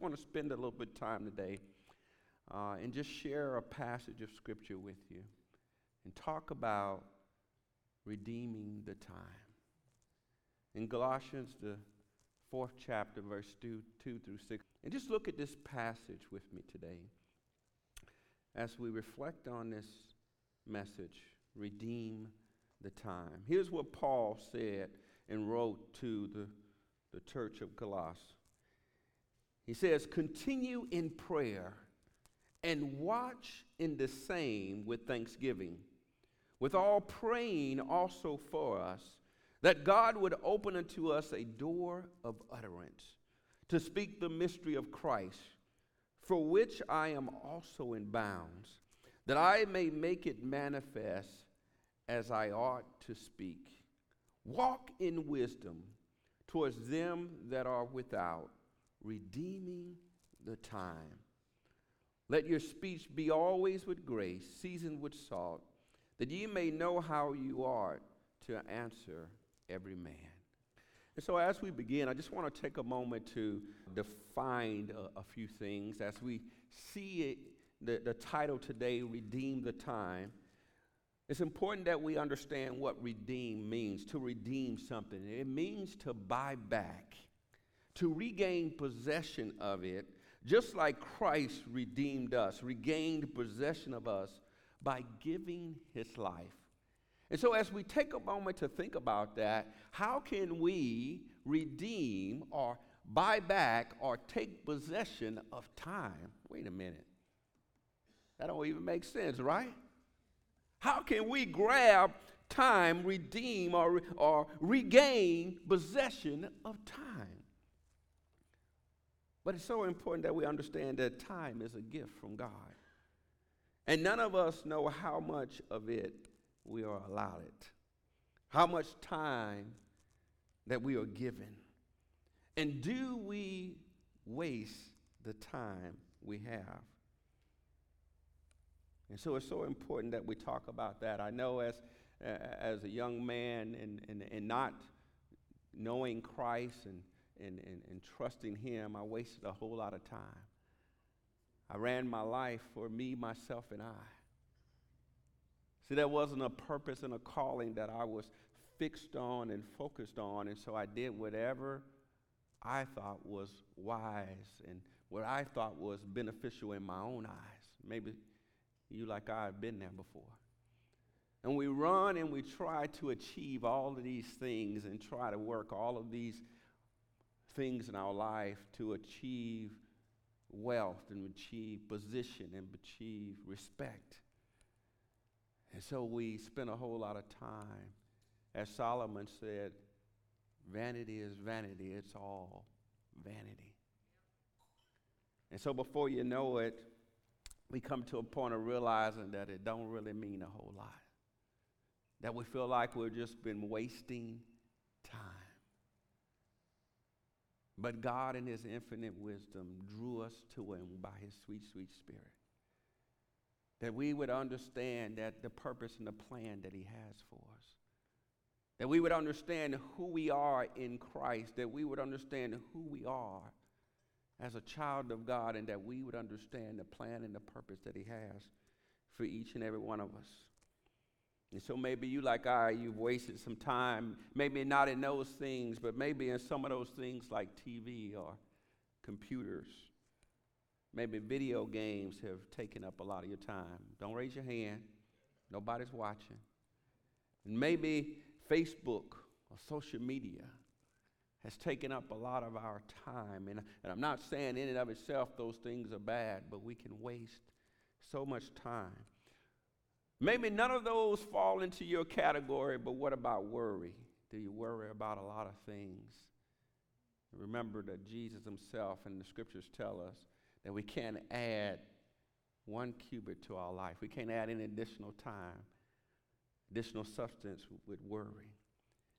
want to spend a little bit of time today uh, and just share a passage of Scripture with you and talk about redeeming the time. In Galatians, the fourth chapter, verse 2, 2 through 6. And just look at this passage with me today as we reflect on this message redeem the time. Here's what Paul said and wrote to the, the church of Colossus. He says, Continue in prayer and watch in the same with thanksgiving, with all praying also for us, that God would open unto us a door of utterance to speak the mystery of Christ, for which I am also in bounds, that I may make it manifest as I ought to speak. Walk in wisdom towards them that are without, redeeming the time. Let your speech be always with grace, seasoned with salt, that ye may know how you are to answer every man. And so, as we begin, I just want to take a moment to define a, a few things. As we see it, the, the title today, Redeem the Time, it's important that we understand what redeem means to redeem something. It means to buy back, to regain possession of it, just like Christ redeemed us, regained possession of us by giving his life. And so, as we take a moment to think about that, how can we redeem or buy back or take possession of time? Wait a minute. That don't even make sense, right? How can we grab time, redeem, or, or regain possession of time? But it's so important that we understand that time is a gift from God. And none of us know how much of it we are allotted, how much time that we are given. And do we waste the time we have? And so it's so important that we talk about that. I know as, uh, as a young man and, and, and not knowing Christ and, and, and, and trusting Him, I wasted a whole lot of time. I ran my life for me, myself, and I. See, there wasn't a purpose and a calling that I was fixed on and focused on, and so I did whatever I thought was wise and what I thought was beneficial in my own eyes. Maybe you, like I, have been there before. And we run and we try to achieve all of these things and try to work all of these things in our life to achieve wealth and achieve position and achieve respect. And so we spend a whole lot of time, as Solomon said, vanity is vanity, it's all vanity. And so before you know it, we come to a point of realizing that it don't really mean a whole lot. That we feel like we've just been wasting time. But God, in His infinite wisdom, drew us to Him by His sweet, sweet Spirit. That we would understand that the purpose and the plan that He has for us. That we would understand who we are in Christ. That we would understand who we are as a child of God and that we would understand the plan and the purpose that He has for each and every one of us. And so maybe you, like I, you've wasted some time, maybe not in those things, but maybe in some of those things like TV or computers. Maybe video games have taken up a lot of your time. Don't raise your hand, nobody's watching. And maybe Facebook or social media has taken up a lot of our time. And, and I'm not saying in and of itself those things are bad, but we can waste so much time. Maybe none of those fall into your category, but what about worry? Do you worry about a lot of things? Remember that Jesus himself and the scriptures tell us that we can't add one cubit to our life. We can't add any additional time, additional substance with worry.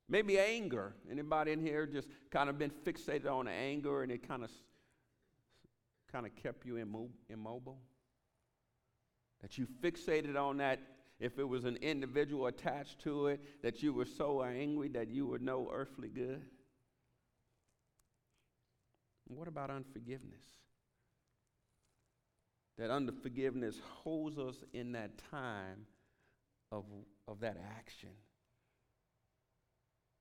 Maybe anger. Anybody in here just kind of been fixated on anger and it kind of kind of kept you immobile? That you fixated on that if it was an individual attached to it, that you were so angry that you were no earthly good? What about unforgiveness? That unforgiveness holds us in that time of, of that action.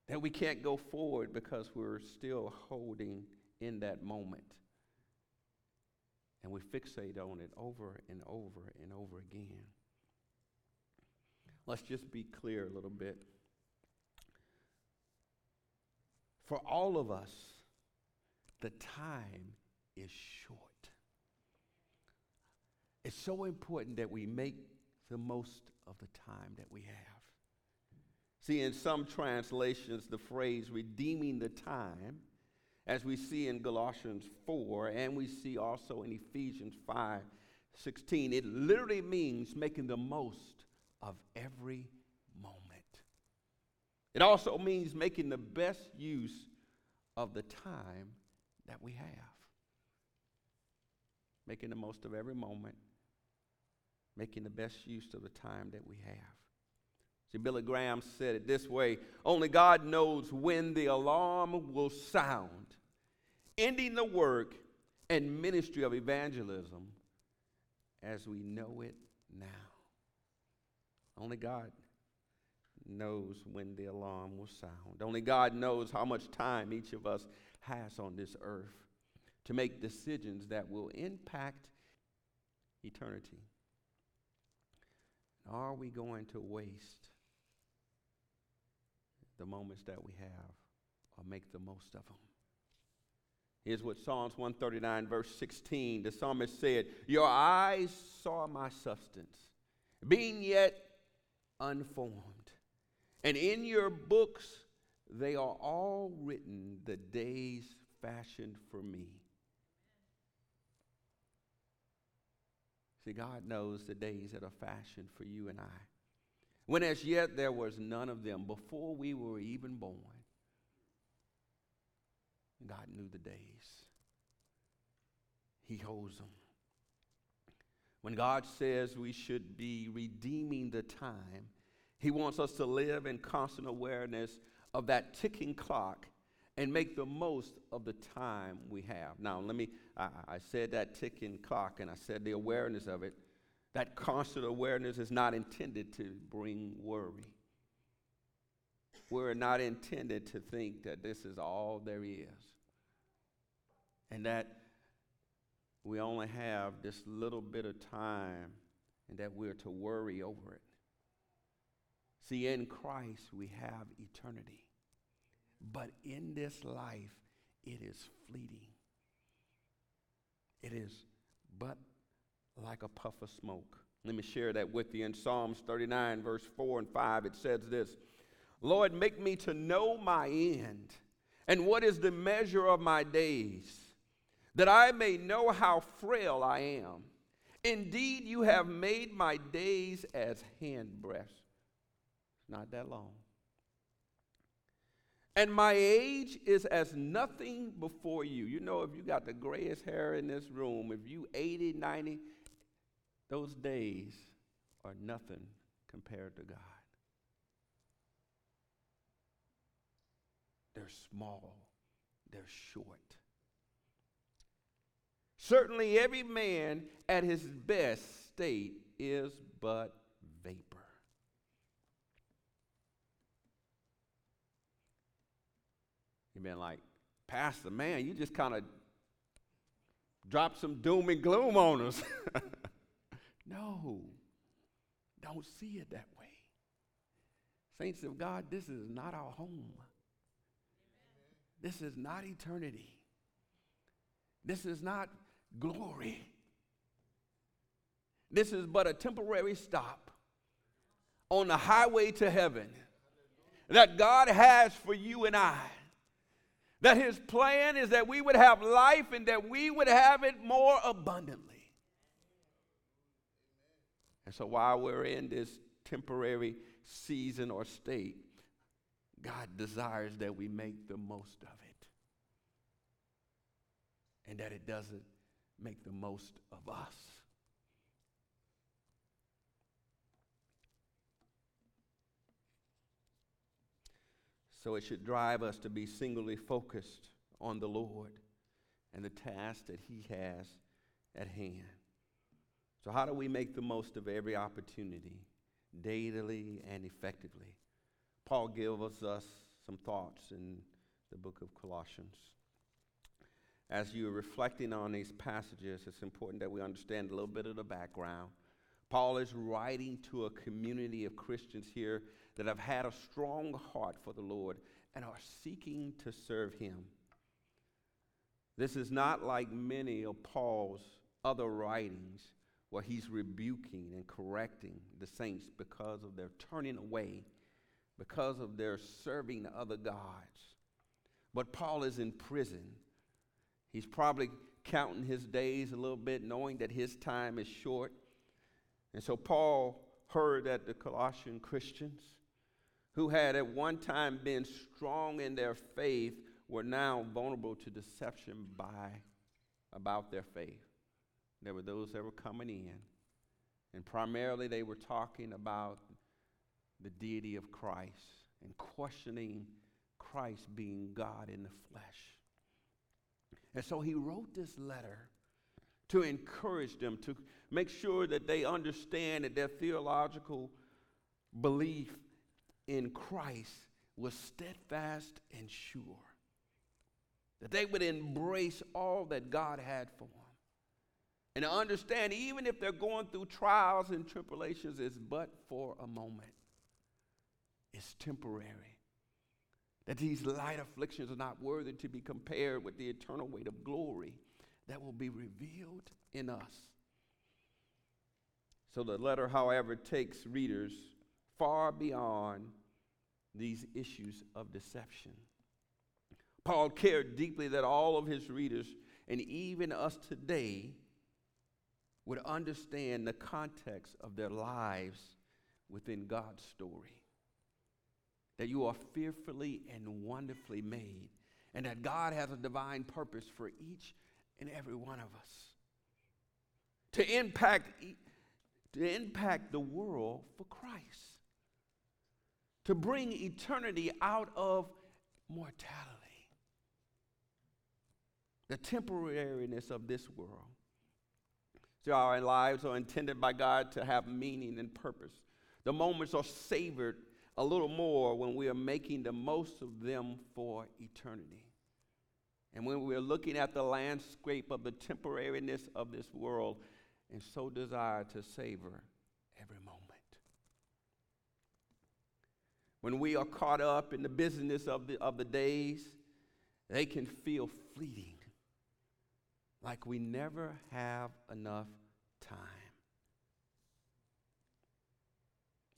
That we can't go forward because we're still holding in that moment. And we fixate on it over and over and over again. Let's just be clear a little bit. For all of us, the time is short. It's so important that we make the most of the time that we have. See, in some translations, the phrase redeeming the time, as we see in Galatians 4, and we see also in Ephesians 5 16, it literally means making the most of every moment. It also means making the best use of the time that we have. Making the most of every moment, making the best use of the time that we have. See, Billy Graham said it this way Only God knows when the alarm will sound, ending the work and ministry of evangelism as we know it now. Only God knows when the alarm will sound. Only God knows how much time each of us has on this earth to make decisions that will impact eternity. Are we going to waste the moments that we have or make the most of them? Here's what Psalms 139, verse 16, the psalmist said, Your eyes saw my substance, being yet unformed. And in your books they are all written, the days fashioned for me. See, God knows the days that are fashioned for you and I. When as yet there was none of them, before we were even born, God knew the days. He holds them. When God says we should be redeeming the time, He wants us to live in constant awareness of that ticking clock and make the most of the time we have. Now, let me, I, I, said that ticking clock and I said the awareness of it. That constant awareness is not intended to bring worry. We're not intended to think that this is all there is and that we only have this little bit of time and that we're to worry over it. See, in Christ we have eternity. But in this life, it is fleeting. It is but like a puff of smoke. Let me share that with you. In Psalms 39, verse 4 and 5, it says this Lord, make me to know my end and what is the measure of my days, that I may know how frail I am. Indeed, you have made my days as handbreadth. Not that long and my age is as nothing before you. You know, if you got the grayest hair in this room, if you 80, 90, those days are nothing compared to God. They're small, they're short. Certainly, every man at his best state is but vapor. You've been like, Pastor, man, you just kind of dropped some doom and gloom on us. no, don't see it that way. Saints of God, this is not our home. This is not eternity. This is not glory. This is but a temporary stop on the highway to heaven that God has for you and I. That his plan is that we would have life and that we would have it more abundantly. And so while we're in this temporary season or state, God desires that we make the most of it. And that it doesn't make the most of us. So it should drive us to be singly focused on the Lord and the task that He has at hand. So, how do we make the most of every opportunity, daily and effectively? Paul gives us some thoughts in the book of Colossians. As you're reflecting on these passages, it's important that we understand a little bit of the background. Paul is writing to a community of Christians here that have had a strong heart for the Lord and are seeking to serve Him. This is not like many of Paul's other writings where he's rebuking and correcting the saints because of their turning away, because of their serving other gods. But Paul is in prison. He's probably counting his days a little bit, knowing that his time is short. And so Paul heard that the Colossian Christians, who had at one time been strong in their faith, were now vulnerable to deception by about their faith. There were those that were coming in, and primarily they were talking about the deity of Christ and questioning Christ being God in the flesh. And so he wrote this letter to encourage them, to make sure that they understand that their theological belief in Christ was steadfast and sure. That they would embrace all that God had for them. And to understand, even if they're going through trials and tribulations, it's but for a moment, it's temporary. That these light afflictions are not worthy to be compared with the eternal weight of glory that will be revealed in us. So the letter, however, takes readers far beyond these issues of deception. Paul cared deeply that all of his readers, and even us today, would understand the context of their lives within God's story. That you are fearfully and wonderfully made, and that God has a divine purpose for each and every one of us. To impact, to impact the world for Christ. To bring eternity out of mortality. The temporariness of this world so our lives are intended by God to have meaning and purpose. The moments are savored a little more when we are making the most of them for eternity. And when we're looking at the landscape of the temporariness of this world and so desire to savor every moment. When we are caught up in the business of the, of the days, they can feel fleeting like we never have enough time.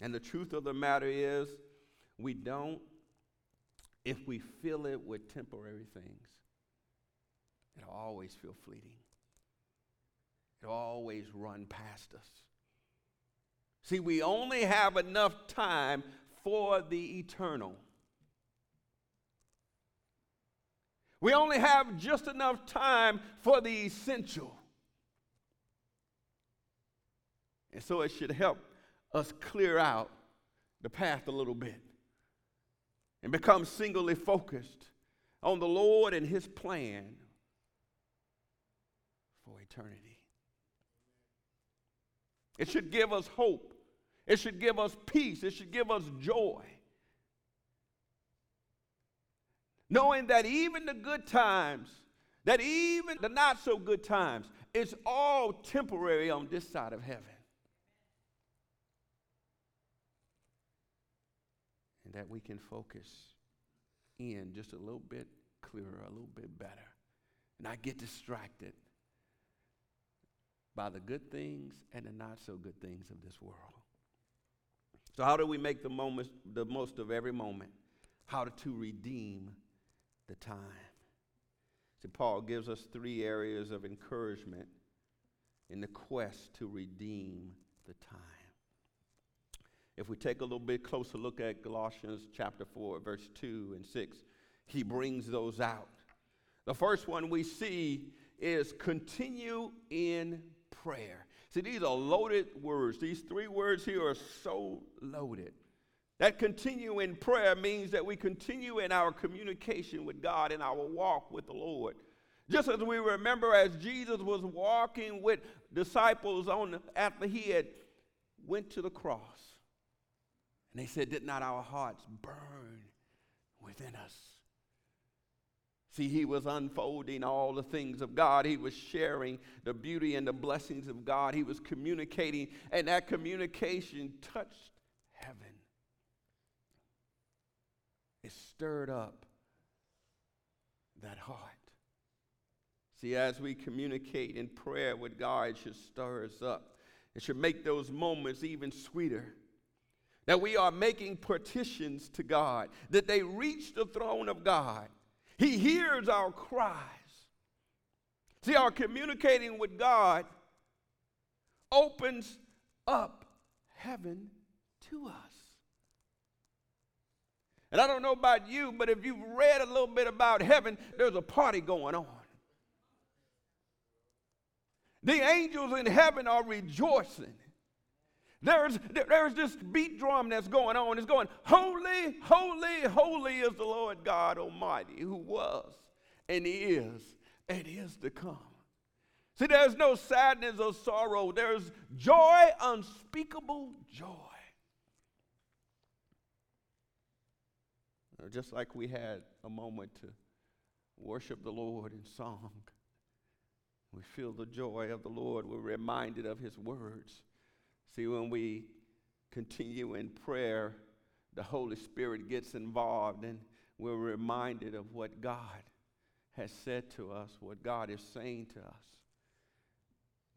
And the truth of the matter is, we don't, if we fill it with temporary things, it'll always feel fleeting. It'll always run past us. See, we only have enough time for the eternal. We only have just enough time for the essential. And so it should help us clear out the path a little bit and become singly focused on the Lord and His plan for eternity. It should give us hope. It should give us peace. It should give us joy. knowing that even the good times, that even the not so good times, it's all temporary on this side of heaven. And that we can focus in just a little bit clearer, a little bit better, not get distracted by the good things and the not so good things of this world. So, how do we make the, moments, the most of every moment? How to redeem the time. See, Paul gives us three areas of encouragement in the quest to redeem the time. If we take a little bit closer look at Galatians chapter 4, verse 2 and 6, he brings those out. The first one we see is continue in prayer. See, these are loaded words. These three words here are so loaded. That continue in prayer means that we continue in our communication with God in our walk with the Lord. Just as we remember as Jesus was walking with disciples on after he had went to the cross. And they said, Did not our hearts burn within us? See, he was unfolding all the things of God. He was sharing the beauty and the blessings of God. He was communicating, and that communication touched heaven. It stirred up that heart. See, as we communicate in prayer with God, it should stir us up. It should make those moments even sweeter. That we are making petitions to God, that they reach the throne of God. He hears our cries. See, our communicating with God opens up heaven to us. And I don't know about you, but if you've read a little bit about heaven, there's a party going on. The angels in heaven are rejoicing. There's, there's this beat drum that's going on. It's going, Holy, holy, holy is the Lord God Almighty, who was and is and is to come. See, there's no sadness or sorrow, there's joy, unspeakable joy. Just like we had a moment to worship the Lord in song. We feel the joy of the Lord. We're reminded of His words. See, when we continue in prayer, the Holy Spirit gets involved and we're reminded of what God has said to us, what God is saying to us.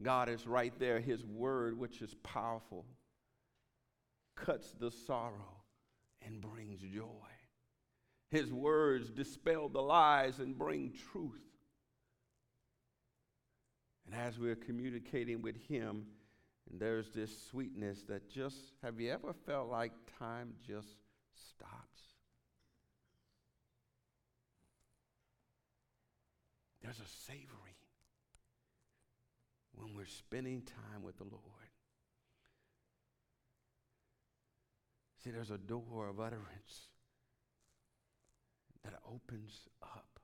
God is right there. His word, which is powerful, cuts the sorrow and brings joy. His words dispel the lies and bring truth. And as we're communicating with Him, and there's this sweetness that just, have you ever felt like time just stops? There's a savory when we're spending time with the Lord. See, there's a door of utterance that opens up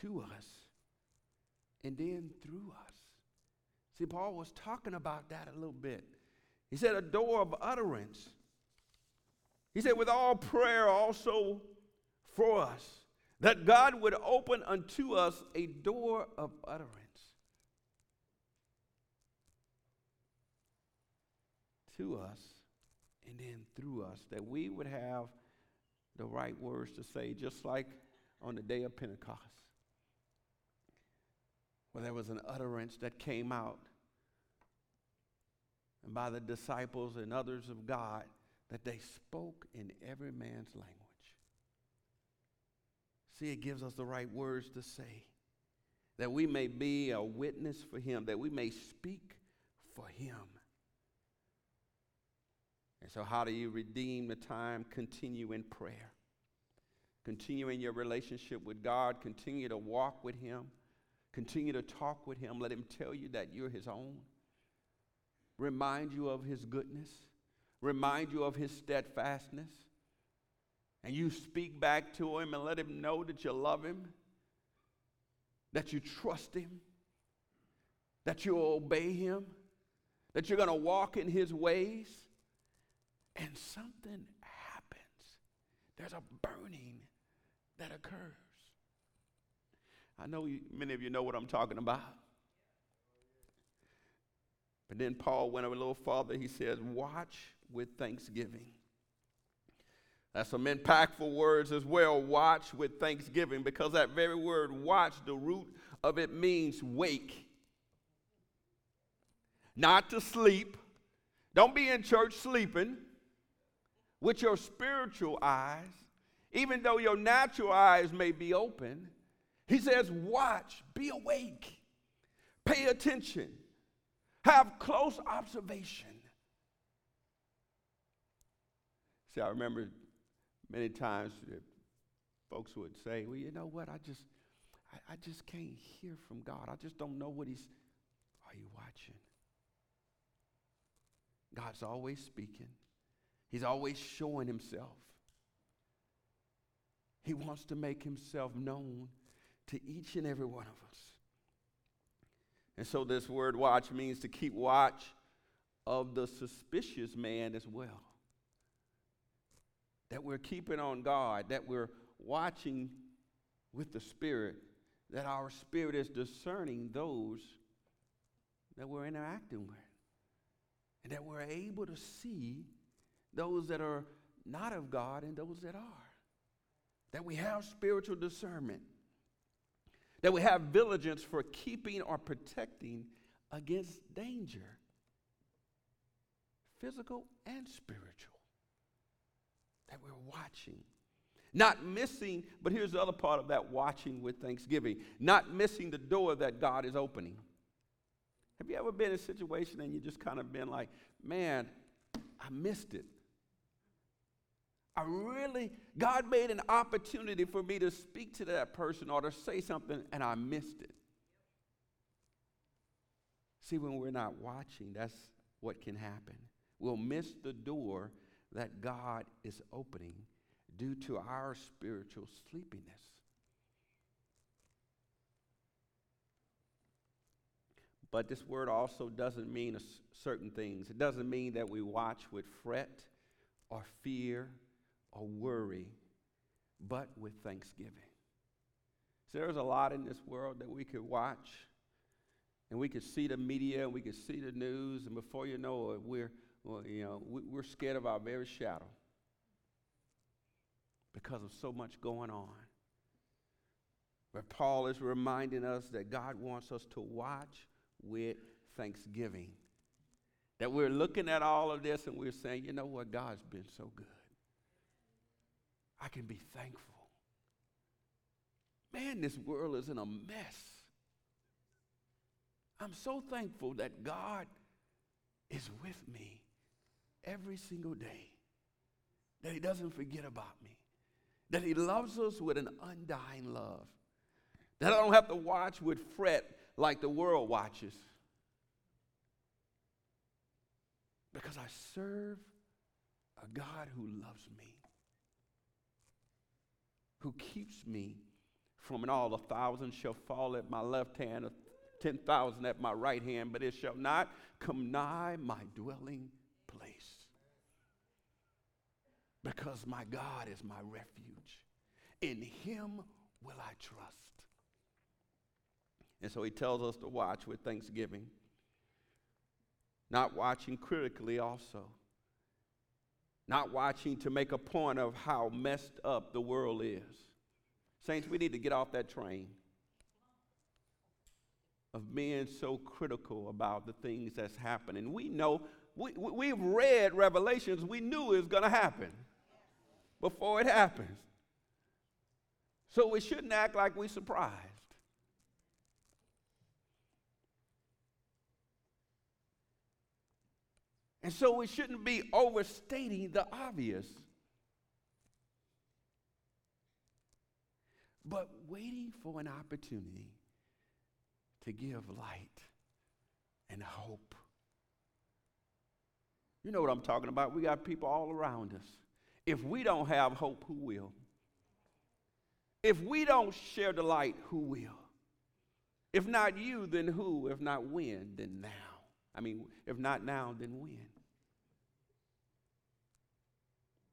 to us and then through us. See, Paul was talking about that a little bit. He said, a door of utterance. He said, with all prayer also for us, that God would open unto us a door of utterance. To us and then through us, that we would have the right words to say, just like on the day of Pentecost where there was an utterance that came out and by the disciples and others of God that they spoke in every man's language. See, it gives us the right words to say that we may be a witness for Him, that we may speak for Him. And so, how do you redeem the time? Continue in prayer. Continue in your relationship with God. Continue to walk with Him. Continue to talk with him. Let him tell you that you're his own. Remind you of his goodness. Remind you of his steadfastness. And you speak back to him and let him know that you love him, that you trust him, that you obey him, that you're going to walk in his ways. And something happens. There's a burning that occurs. I know you, many of you know what I'm talking about. But then Paul went a little farther. He says, Watch with thanksgiving. That's some impactful words as well. Watch with thanksgiving, because that very word, watch, the root of it means wake. Not to sleep. Don't be in church sleeping with your spiritual eyes, even though your natural eyes may be open. He says, Watch, be awake, pay attention, have close observation. See, I remember many times that folks would say, Well, you know what? I just, I, I just can't hear from God. I just don't know what He's. Are you watching? God's always speaking, He's always showing Himself. He wants to make Himself known to each and every one of us. And so, this word watch means to keep watch of the suspicious man as well. That we're keeping on guard, that we're watching with the Spirit, that our spirit is discerning those that we're interacting with, and that we're able to see those that are not of God and those that are. That we have spiritual discernment, that we have vigilance for keeping or protecting against danger, physical and spiritual, that we're watching. Not missing, but here's the other part of that watching with thanksgiving not missing the door that God is opening. Have you ever been in a situation and you just kind of been like, man, I missed it? I really, God made an opportunity for me to speak to that person or to say something, and I missed it. See, when we're not watching, that's what can happen. We'll miss the door that God is opening due to our spiritual sleepiness. But this word also doesn't mean certain things. It doesn't mean that we watch with fret or fear or worry, but with thanksgiving. So there's a lot in this world that we could watch, and we could see the media, and we could see the news, and before you know it, we're, well, you know, we're scared of our very shadow because of so much going on. But Paul is reminding us that God wants us to watch with thanksgiving. That we're looking at all of this and we're saying, you know what, God's been so good. I can be thankful. Man, this world is in a mess. I'm so thankful that God is with me every single day, that He doesn't forget about me, that He loves us with an undying love, that I don't have to watch with fret like the world watches. Because I serve a God who loves me who keeps me from, and all the thousands shall fall at my left hand, ten thousand at my right hand, but it shall not come nigh my dwelling place. Because my God is my refuge. In him will I trust. And so he tells us to watch with thanksgiving, not watching critically also not watching to make a point of how messed up the world is. Saints, we need to get off that train of being so critical about the things that's happening. We know, we, we've read Revelations, we knew it was going to happen before it happens. So we shouldn't act like we're surprised. And so we shouldn't be overstating the obvious. But waiting for an opportunity to give light and hope. You know what I'm talking about? We got people all around us. If we don't have hope, who will? If we don't share the light, who will? If not you, then who? If not when, then now. I mean, if not now, then when?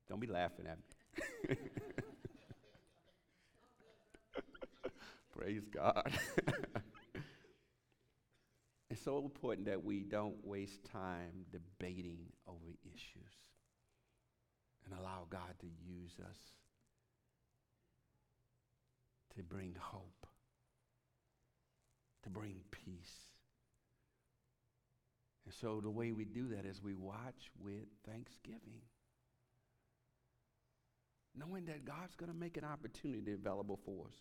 Don't be laughing at me. Praise God. it's so important that we don't waste time debating over issues and allow God to use us to bring hope, to bring peace. And so the way we do that is we watch with thanksgiving knowing that God's going to make an opportunity available for us.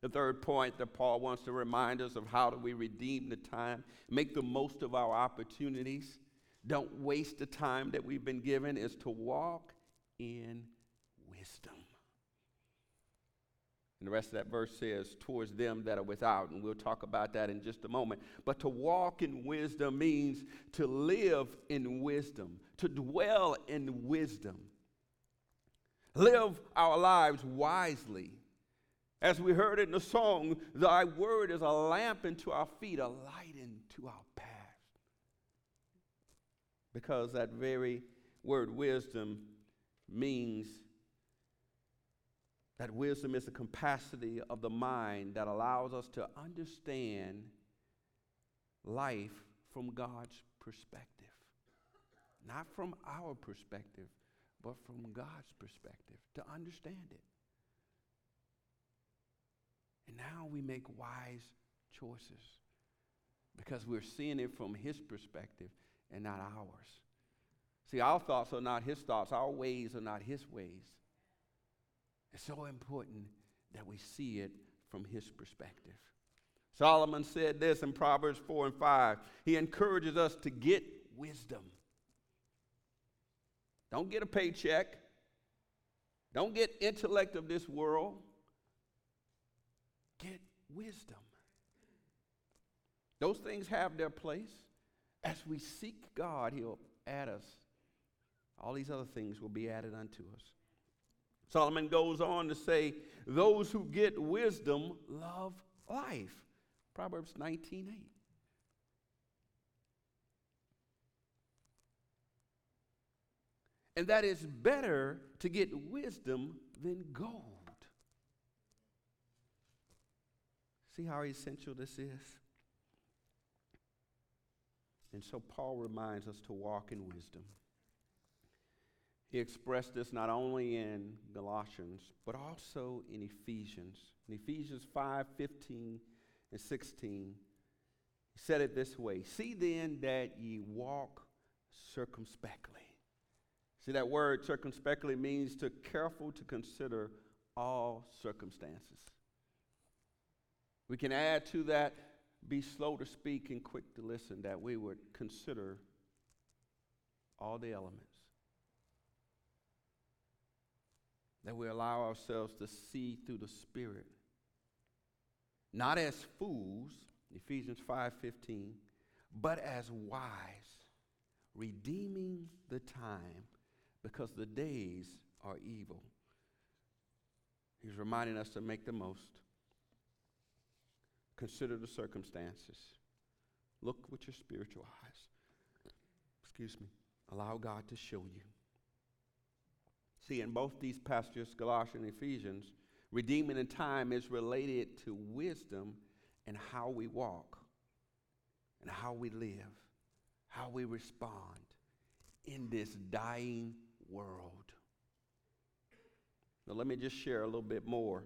The third point that Paul wants to remind us of how do we redeem the time, make the most of our opportunities, don't waste the time that we've been given, is to walk in wisdom. And the rest of that verse says, towards them that are without, and we'll talk about that in just a moment. But to walk in wisdom means to live in wisdom, to dwell in wisdom live our lives wisely, As we heard in the song, Thy word is a lamp unto our feet, a light into our path. Because that very word wisdom means that wisdom is the capacity of the mind that allows us to understand life from God's perspective. Not from our perspective, but from God's perspective, to understand it. And now we make wise choices because we're seeing it from His perspective and not ours. See, our thoughts are not His thoughts, our ways are not His ways. It's so important that we see it from His perspective. Solomon said this in Proverbs 4 and 5. He encourages us to get wisdom. Don't get a paycheck. Don't get intellect of this world. Get wisdom. Those things have their place. As we seek God, He'll add us. All these other things will be added unto us. Solomon goes on to say, Those who get wisdom love life. Proverbs 19 8. And that is better to get wisdom than gold. See how essential this is? And so Paul reminds us to walk in wisdom. He expressed this not only in Galatians, but also in Ephesians. In Ephesians 5 15 and 16, he said it this way See then that ye walk circumspectly. See, that word circumspectly means to careful to consider all circumstances. We can add to that, be slow to speak and quick to listen, that we would consider all the elements. That we allow ourselves to see through the Spirit. Not as fools, Ephesians 5:15, but as wise, redeeming the time because the days are evil. He's reminding us to make the most. Consider the circumstances. Look with your spiritual eyes. Excuse me. Allow God to show you. See, in both these passages, Galatians and Ephesians, redeeming in time is related to wisdom and how we walk and how we live, how we respond in this dying world. Now, let me just share a little bit more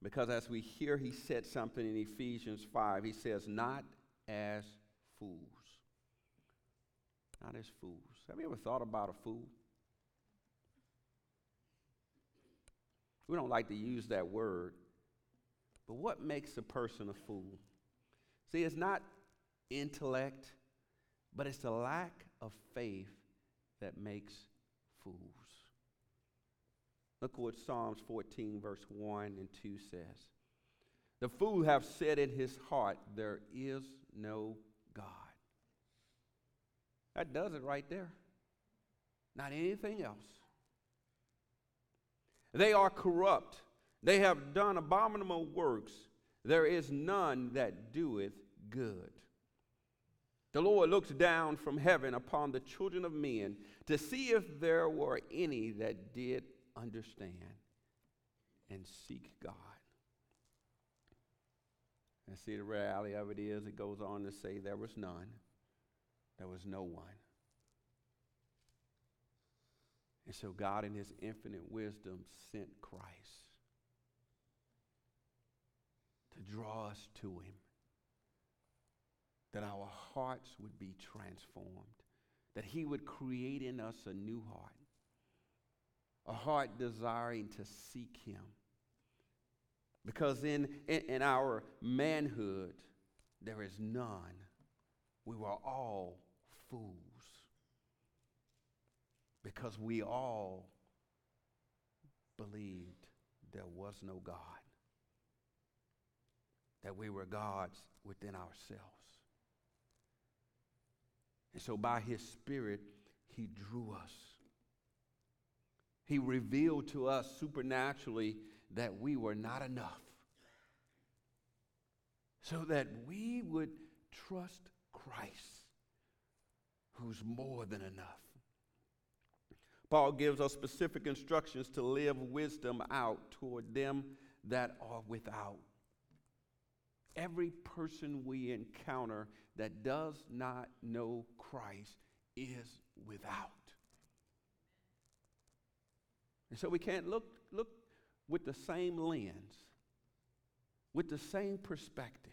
because as we hear, he said something in Ephesians 5. He says, Not as fools. Not as fools. Have you ever thought about a fool? We don't like to use that word. But what makes a person a fool? See, it's not intellect, but it's the lack of faith that makes fools. Look what Psalms 14, verse 1 and 2 says. The fool have said in his heart, There is no God. That does it right there. Not anything else. They are corrupt. They have done abominable works. There is none that doeth good. The Lord looks down from heaven upon the children of men to see if there were any that did understand and seek God. And see, the reality of it is, it goes on to say, there was none, there was no one. And so, God, in His infinite wisdom, sent Christ to draw us to Him, that our hearts would be transformed, that He would create in us a new heart a heart desiring to seek Him. Because in, in, in, our manhood, there is none. We were all fools. Because we all believed there was no God, that we were gods within ourselves. And so by His Spirit, He drew us he revealed to us supernaturally that we were not enough, so that we would trust Christ, who's more than enough. Paul gives us specific instructions to live wisdom out toward them that are without. Every person we encounter that does not know Christ is without. And so we can't look, look with the same lens, with the same perspective.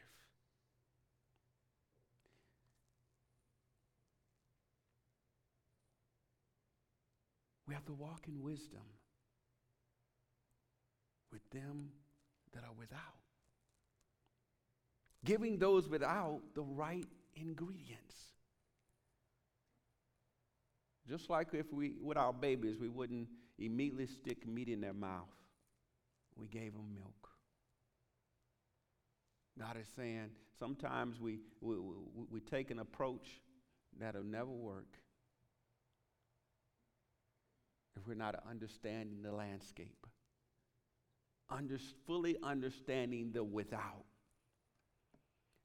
We have to walk in wisdom with them that are without. Giving those without the right ingredients. Just like if we, with our babies, we wouldn't immediately stick meat in their mouth. We gave them milk. God is saying sometimes we, we, we, we take an approach that'll never work if we're not understanding the landscape, Under, fully understanding the without.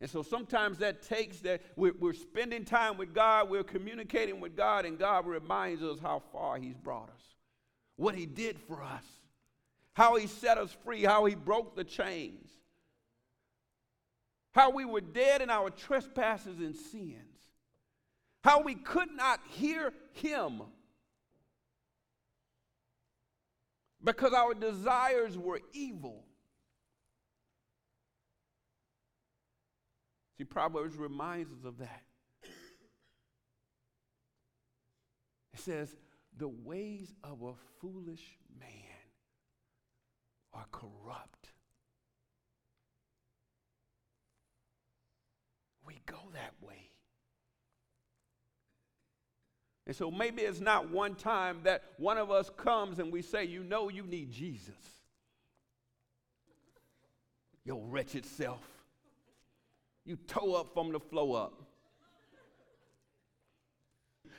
And so sometimes that takes that we're, we're, spending time with God, we're communicating with God, and God reminds us how far He's brought us, what He did for us, how He set us free, how He broke the chains, how we were dead in our trespasses and sins, how we could not hear Him because our desires were evil. See, Proverbs reminds us of that. It says, The ways of a foolish man are corrupt. We go that way. And so maybe it's not one time that one of us comes and we say, You know, you need Jesus. Your wretched self. You toe up from the flow up.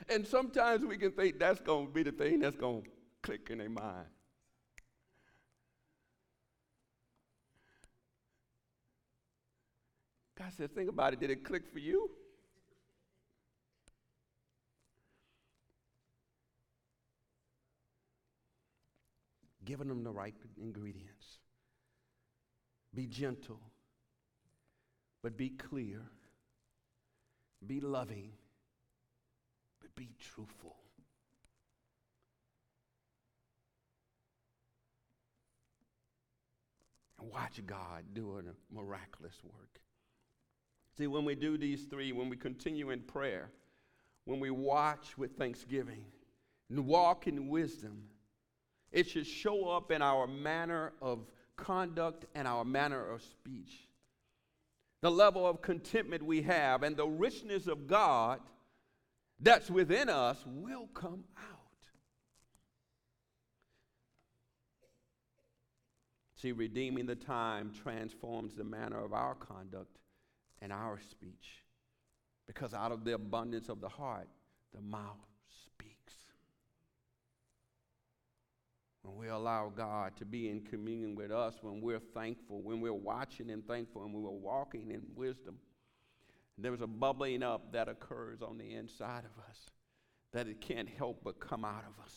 And sometimes we can think that's going to be the thing that's going to click in their mind. God said, Think about it. Did it click for you? Giving them the right ingredients. Be gentle but be clear, be loving, but be truthful. Watch God doing a miraculous work. See, when we do these three, when we continue in prayer, when we watch with thanksgiving, and walk in wisdom, it should show up in our manner of conduct and our manner of speech the level of contentment we have, and the richness of God that's within us will come out. See, redeeming the time transforms the manner of our conduct and our speech. Because out of the abundance of the heart, the mouth When we allow God to be in communion with us, when we're thankful, when we're watching and thankful, and we're walking in wisdom, there's a bubbling up that occurs on the inside of us that it can't help but come out of us.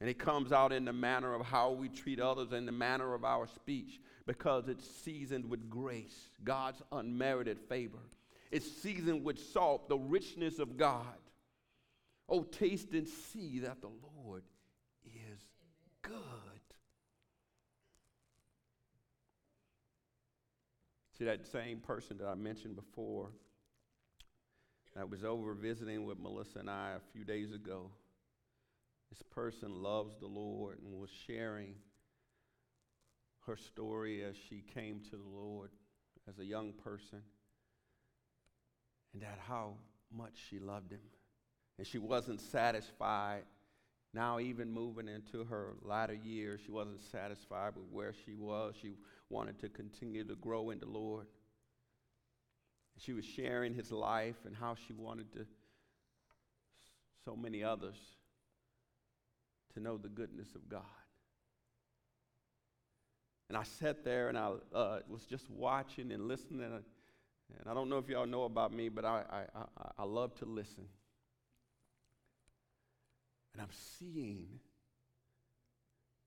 And it comes out in the manner of how we treat others and the manner of our speech because it's seasoned with grace, God's unmerited favor. It's seasoned with salt, the richness of God. Oh, taste and see that the Lord good. See, that same person that I mentioned before that was over visiting with Melissa and I a few days ago, this person loves the Lord and was sharing her story as she came to the Lord as a young person and that how much she loved him. And she wasn't satisfied now, even moving into her latter years, she wasn't satisfied with where she was. She wanted to continue to grow in the Lord. She was sharing his life and how she wanted to, so many others, to know the goodness of God. And I sat there and I uh, was just watching and listening. And, and I don't know if y'all know about me, but I, I, I, I love to listen. And I'm seeing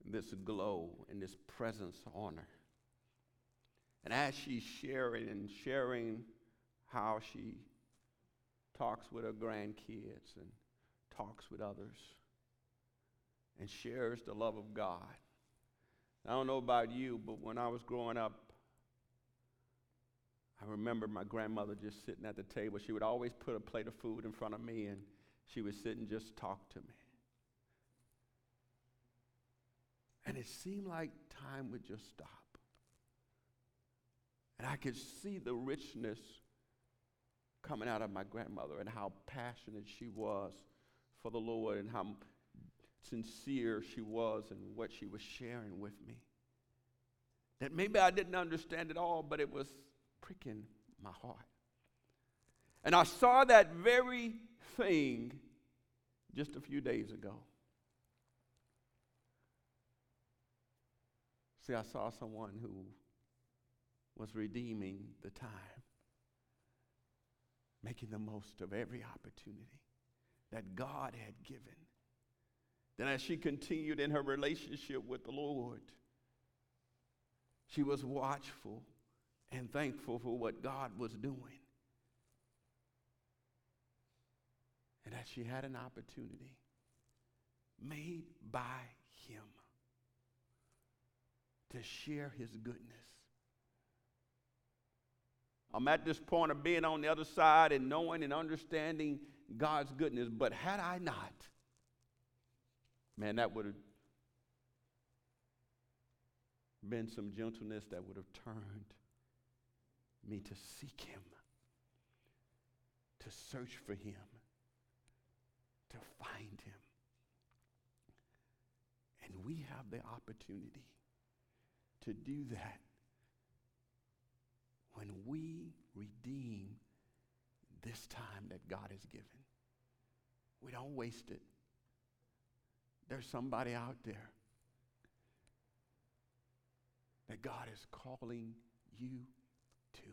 this glow and this presence on her. And as she's sharing and sharing how she talks with her grandkids and talks with others and shares the love of God. I don't know about you, but when I was growing up, I remember my grandmother just sitting at the table. She would always put a plate of food in front of me and she would sit and just talk to me. And it seemed like time would just stop. And I could see the richness coming out of my grandmother and how passionate she was for the Lord and how sincere she was and what she was sharing with me. That maybe I didn't understand it all, but it was pricking my heart. And I saw that very thing just a few days ago. See, I saw someone who was redeeming the time, making the most of every opportunity that God had given. Then, as she continued in her relationship with the Lord, she was watchful and thankful for what God was doing. And that she had an opportunity made by Him to share his goodness. I'm at this point of being on the other side and knowing and understanding God's goodness, but had I not, man, that would have been some gentleness that would have turned me to seek him, to search for him, to find him. And we have the opportunity to do that when we redeem this time that God has given. We don't waste it. There's somebody out there that God is calling you to.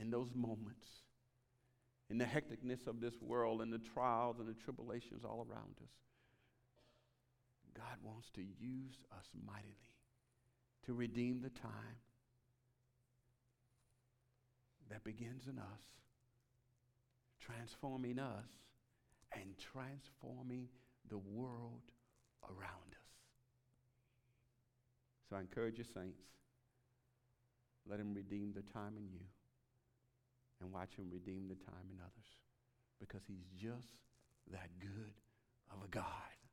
In those moments, in the hecticness of this world, and the trials and the tribulations all around us, God wants to use us mightily to redeem the time that begins in us, transforming us and transforming the world around us. So I encourage you, saints, let him redeem the time in you and watch him redeem the time in others because he's just that good of a God.